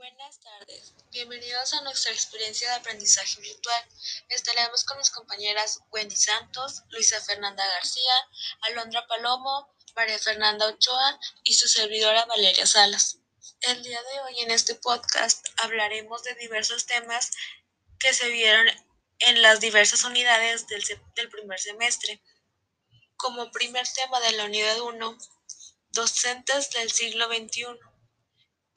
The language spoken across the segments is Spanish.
Buenas tardes, bienvenidos a nuestra experiencia de aprendizaje virtual. Estaremos con mis compañeras Wendy Santos, Luisa Fernanda García, Alondra Palomo, María Fernanda Ochoa y su servidora Valeria Salas. El día de hoy en este podcast hablaremos de diversos temas que se vieron en las diversas unidades del, primer semestre. Como primer tema de la unidad 1, docentes del siglo XXI.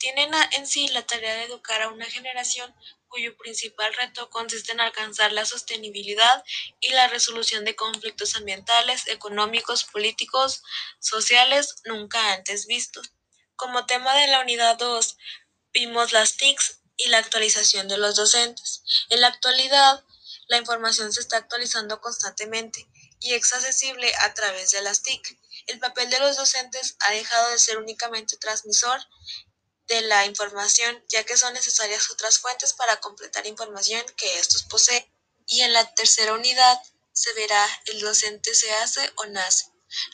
Tienen en sí la tarea de educar a una generación cuyo principal reto consiste en alcanzar la sostenibilidad y la resolución de conflictos ambientales, económicos, políticos, sociales nunca antes vistos. Como tema de la unidad 2, vimos las TICs y la actualización de los docentes. En la actualidad, la información se está actualizando constantemente y es accesible a través de las TIC. El papel de los docentes ha dejado de ser únicamente transmisor de la información, ya que son necesarias otras fuentes para completar información que estos poseen. Y en la tercera unidad se verá el docente se hace o nace.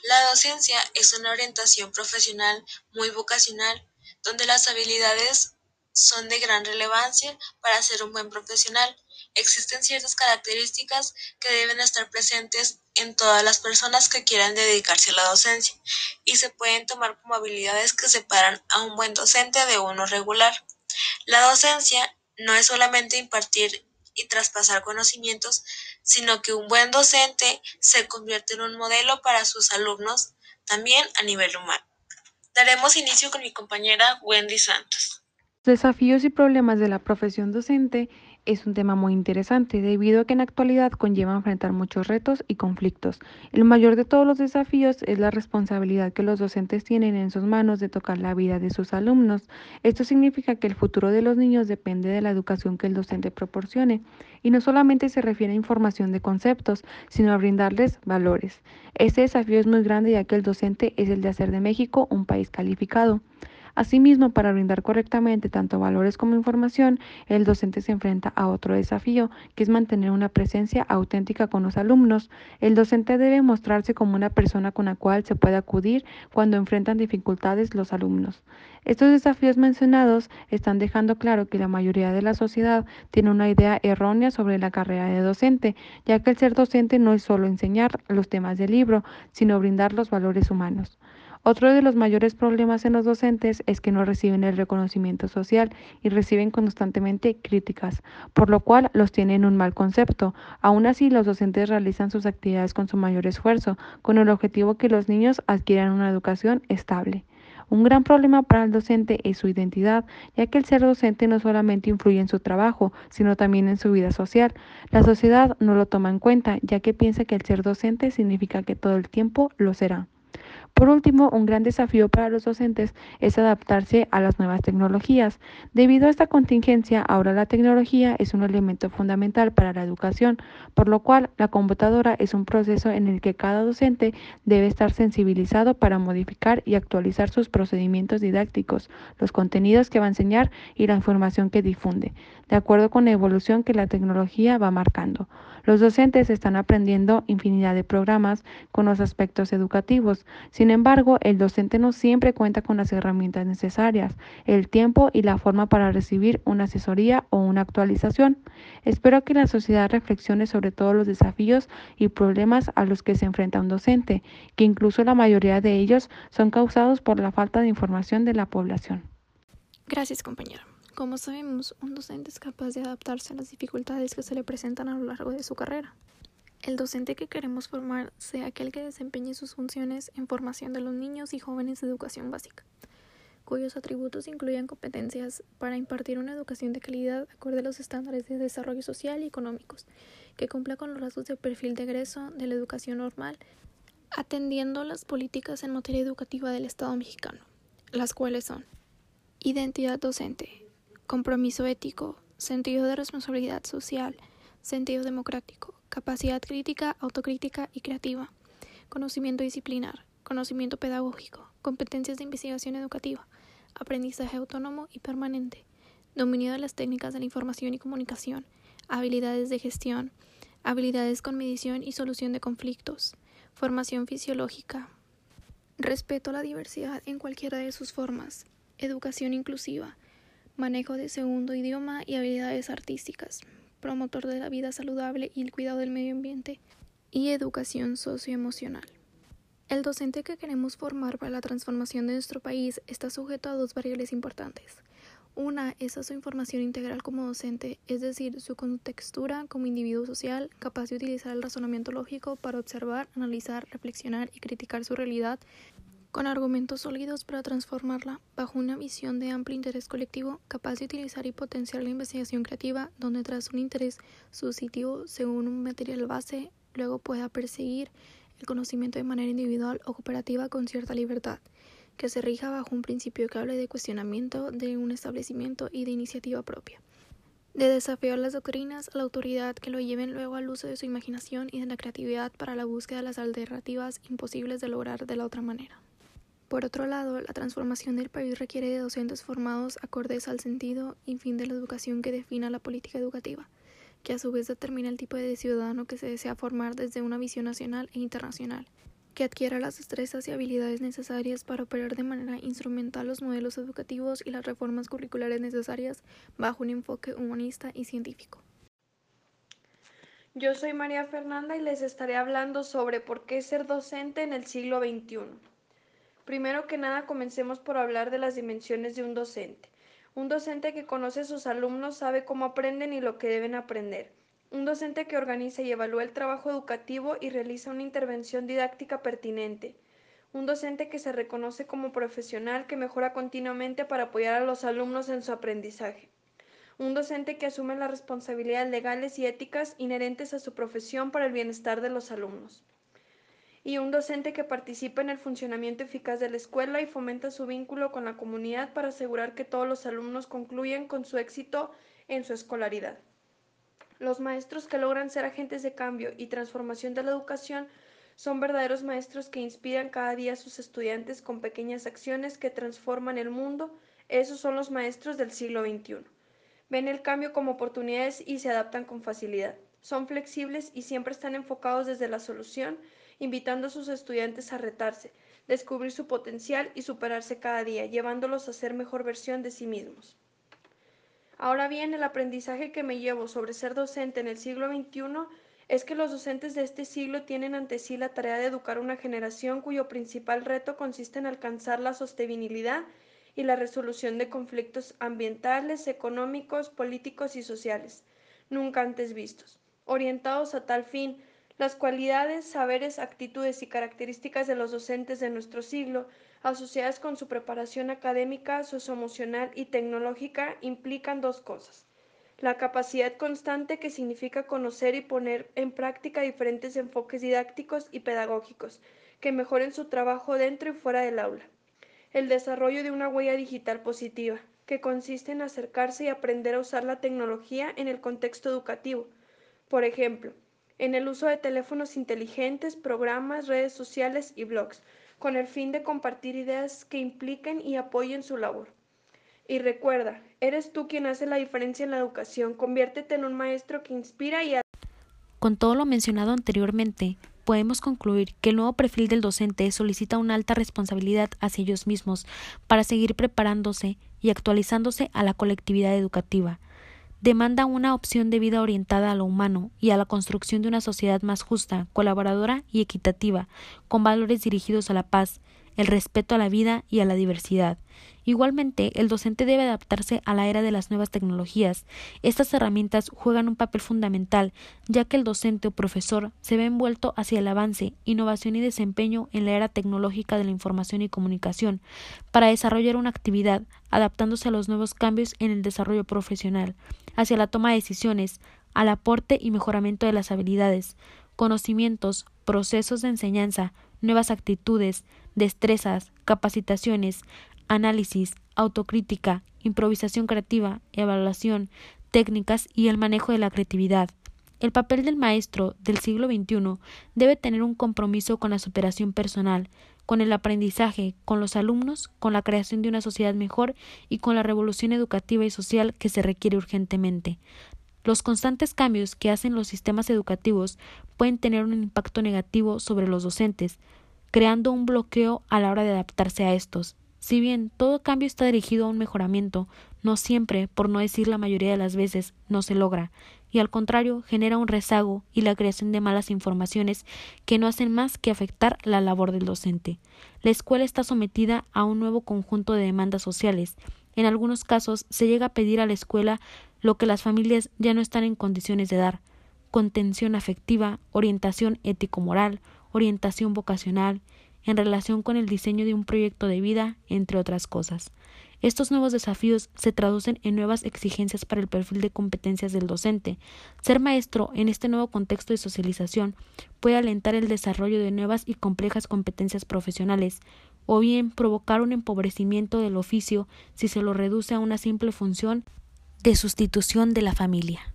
La docencia es una orientación profesional muy vocacional, donde las habilidades son de gran relevancia para ser un buen profesional. Existen ciertas características que deben estar presentes en todas las personas que quieran dedicarse a la docencia y se pueden tomar como habilidades que separan a un buen docente de uno regular. La docencia no es solamente impartir y traspasar conocimientos, sino que un buen docente se convierte en un modelo para sus alumnos, también a nivel humano. Daremos inicio con mi compañera Wendy Santos. Desafíos y problemas de la profesión docente es un tema muy interesante debido a que en actualidad conlleva enfrentar muchos retos y conflictos. El mayor de todos los desafíos es la responsabilidad que los docentes tienen en sus manos de tocar la vida de sus alumnos. Esto significa que el futuro de los niños depende de la educación que el docente proporcione y no solamente se refiere a información de conceptos, sino a brindarles valores. Este desafío es muy grande ya que el docente es el de hacer de México un país calificado. Asimismo, para brindar correctamente tanto valores como información, el docente se enfrenta a otro desafío, que es mantener una presencia auténtica con los alumnos. El docente debe mostrarse como una persona con la cual se puede acudir cuando enfrentan dificultades los alumnos. Estos desafíos mencionados están dejando claro que la mayoría de la sociedad tiene una idea errónea sobre la carrera de docente, ya que el ser docente no es solo enseñar los temas del libro, sino brindar los valores humanos. Otro de los mayores problemas en los docentes es que no reciben el reconocimiento social y reciben constantemente críticas, por lo cual los tienen un mal concepto. Aún así, los docentes realizan sus actividades con su mayor esfuerzo, con el objetivo que los niños adquieran una educación estable. Un gran problema para el docente es su identidad, ya que el ser docente no solamente influye en su trabajo, sino también en su vida social. La sociedad no lo toma en cuenta, ya que piensa que el ser docente significa que todo el tiempo lo será. Por último, un gran desafío para los docentes es adaptarse a las nuevas tecnologías. Debido a esta contingencia, ahora la tecnología es un elemento fundamental para la educación, por lo cual la computadora es un proceso en el que cada docente debe estar sensibilizado para modificar y actualizar sus procedimientos didácticos, los contenidos que va a enseñar y la información que difunde, de acuerdo con la evolución que la tecnología va marcando. Los docentes están aprendiendo infinidad de programas con los aspectos educativos. Sin embargo, el docente no siempre cuenta con las herramientas necesarias, el tiempo y la forma para recibir una asesoría o una actualización. Espero que la sociedad reflexione sobre todos los desafíos y problemas a los que se enfrenta un docente, que incluso la mayoría de ellos son causados por la falta de información de la población. Gracias, compañero. Como sabemos, un docente es capaz de adaptarse a las dificultades que se le presentan a lo largo de su carrera. El docente que queremos formar sea aquel que desempeñe sus funciones en formación de los niños y jóvenes de educación básica, cuyos atributos incluyan competencias para impartir una educación de calidad acorde a los estándares de desarrollo social y económicos, que cumpla con los rasgos del perfil de egreso de la educación normal, atendiendo las políticas en materia educativa del Estado mexicano, las cuales son identidad docente, compromiso ético, sentido de responsabilidad social, sentido democrático, capacidad crítica, autocrítica y creativa, conocimiento disciplinar, conocimiento pedagógico, competencias de investigación educativa, aprendizaje autónomo y permanente, dominio de las técnicas de la información y comunicación, habilidades de gestión, habilidades con medición y solución de conflictos, formación fisiológica, respeto a la diversidad en cualquiera de sus formas, educación inclusiva, manejo de segundo idioma y habilidades artísticas, promotor de la vida saludable y el cuidado del medio ambiente, y educación socioemocional. El docente que queremos formar para la transformación de nuestro país está sujeto a dos variables importantes. Una es a su información integral como docente, es decir, su contextura como individuo social, capaz de utilizar el razonamiento lógico para observar, analizar, reflexionar y criticar su realidad con argumentos sólidos para transformarla bajo una visión de amplio interés colectivo, capaz de utilizar y potenciar la investigación creativa, donde tras un interés suscitivo según un material base, luego pueda perseguir el conocimiento de manera individual o cooperativa con cierta libertad, que se rija bajo un principio que hable de cuestionamiento de un establecimiento y de iniciativa propia de desafío a las doctrinas, a la autoridad que lo lleven luego al uso de su imaginación y de la creatividad para la búsqueda de las alternativas imposibles de lograr de la otra manera. Por otro lado, la transformación del país requiere de docentes formados acordes al sentido y fin de la educación que defina la política educativa, que a su vez determina el tipo de ciudadano que se desea formar desde una visión nacional e internacional, que adquiera las destrezas y habilidades necesarias para operar de manera instrumental los modelos educativos y las reformas curriculares necesarias bajo un enfoque humanista y científico. Yo soy María Fernanda y les estaré hablando sobre por qué ser docente en el siglo XXI. Primero que nada, comencemos por hablar de las dimensiones de un docente. Un docente que conoce a sus alumnos sabe cómo aprenden y lo que deben aprender. Un docente que organiza y evalúa el trabajo educativo y realiza una intervención didáctica pertinente. Un docente que se reconoce como profesional que mejora continuamente para apoyar a los alumnos en su aprendizaje. Un docente que asume las responsabilidades legales y éticas inherentes a su profesión para el bienestar de los alumnos y un docente que participa en el funcionamiento eficaz de la escuela y fomenta su vínculo con la comunidad para asegurar que todos los alumnos concluyan con su éxito en su escolaridad. Los maestros que logran ser agentes de cambio y transformación de la educación son verdaderos maestros que inspiran cada día a sus estudiantes con pequeñas acciones que transforman el mundo. Esos son los maestros del siglo XXI. Ven el cambio como oportunidades y se adaptan con facilidad. Son flexibles y siempre están enfocados desde la solución invitando a sus estudiantes a retarse, descubrir su potencial y superarse cada día, llevándolos a ser mejor versión de sí mismos. Ahora bien, el aprendizaje que me llevo sobre ser docente en el siglo XXI es que los docentes de este siglo tienen ante sí la tarea de educar una generación cuyo principal reto consiste en alcanzar la sostenibilidad y la resolución de conflictos ambientales, económicos, políticos y sociales, nunca antes vistos, orientados a tal fin las cualidades, saberes, actitudes y características de los docentes de nuestro siglo, asociadas con su preparación académica, socioemocional y tecnológica, implican dos cosas. La capacidad constante que significa conocer y poner en práctica diferentes enfoques didácticos y pedagógicos que mejoren su trabajo dentro y fuera del aula. El desarrollo de una huella digital positiva, que consiste en acercarse y aprender a usar la tecnología en el contexto educativo. Por ejemplo, en el uso de teléfonos inteligentes, programas, redes sociales y blogs, con el fin de compartir ideas que impliquen y apoyen su labor. Y recuerda, eres tú quien hace la diferencia en la educación. Conviértete en un maestro que inspira y... Con todo lo mencionado anteriormente, podemos concluir que el nuevo perfil del docente solicita una alta responsabilidad hacia ellos mismos para seguir preparándose y actualizándose a la colectividad educativa demanda una opción de vida orientada a lo humano y a la construcción de una sociedad más justa, colaboradora y equitativa, con valores dirigidos a la paz, el respeto a la vida y a la diversidad. Igualmente, el docente debe adaptarse a la era de las nuevas tecnologías. Estas herramientas juegan un papel fundamental, ya que el docente o profesor se ve envuelto hacia el avance, innovación y desempeño en la era tecnológica de la información y comunicación, para desarrollar una actividad, adaptándose a los nuevos cambios en el desarrollo profesional, hacia la toma de decisiones, al aporte y mejoramiento de las habilidades, conocimientos, procesos de enseñanza, nuevas actitudes, destrezas, capacitaciones, análisis, autocrítica, improvisación creativa, evaluación, técnicas y el manejo de la creatividad. El papel del maestro del siglo XXI debe tener un compromiso con la superación personal, con el aprendizaje, con los alumnos, con la creación de una sociedad mejor y con la revolución educativa y social que se requiere urgentemente. Los constantes cambios que hacen los sistemas educativos pueden tener un impacto negativo sobre los docentes, creando un bloqueo a la hora de adaptarse a estos. Si bien todo cambio está dirigido a un mejoramiento, no siempre, por no decir la mayoría de las veces, no se logra, y al contrario genera un rezago y la creación de malas informaciones que no hacen más que afectar la labor del docente. La escuela está sometida a un nuevo conjunto de demandas sociales. En algunos casos se llega a pedir a la escuela lo que las familias ya no están en condiciones de dar contención afectiva, orientación ético-moral, orientación vocacional, en relación con el diseño de un proyecto de vida, entre otras cosas. Estos nuevos desafíos se traducen en nuevas exigencias para el perfil de competencias del docente. Ser maestro en este nuevo contexto de socialización puede alentar el desarrollo de nuevas y complejas competencias profesionales, o bien provocar un empobrecimiento del oficio si se lo reduce a una simple función de sustitución de la familia.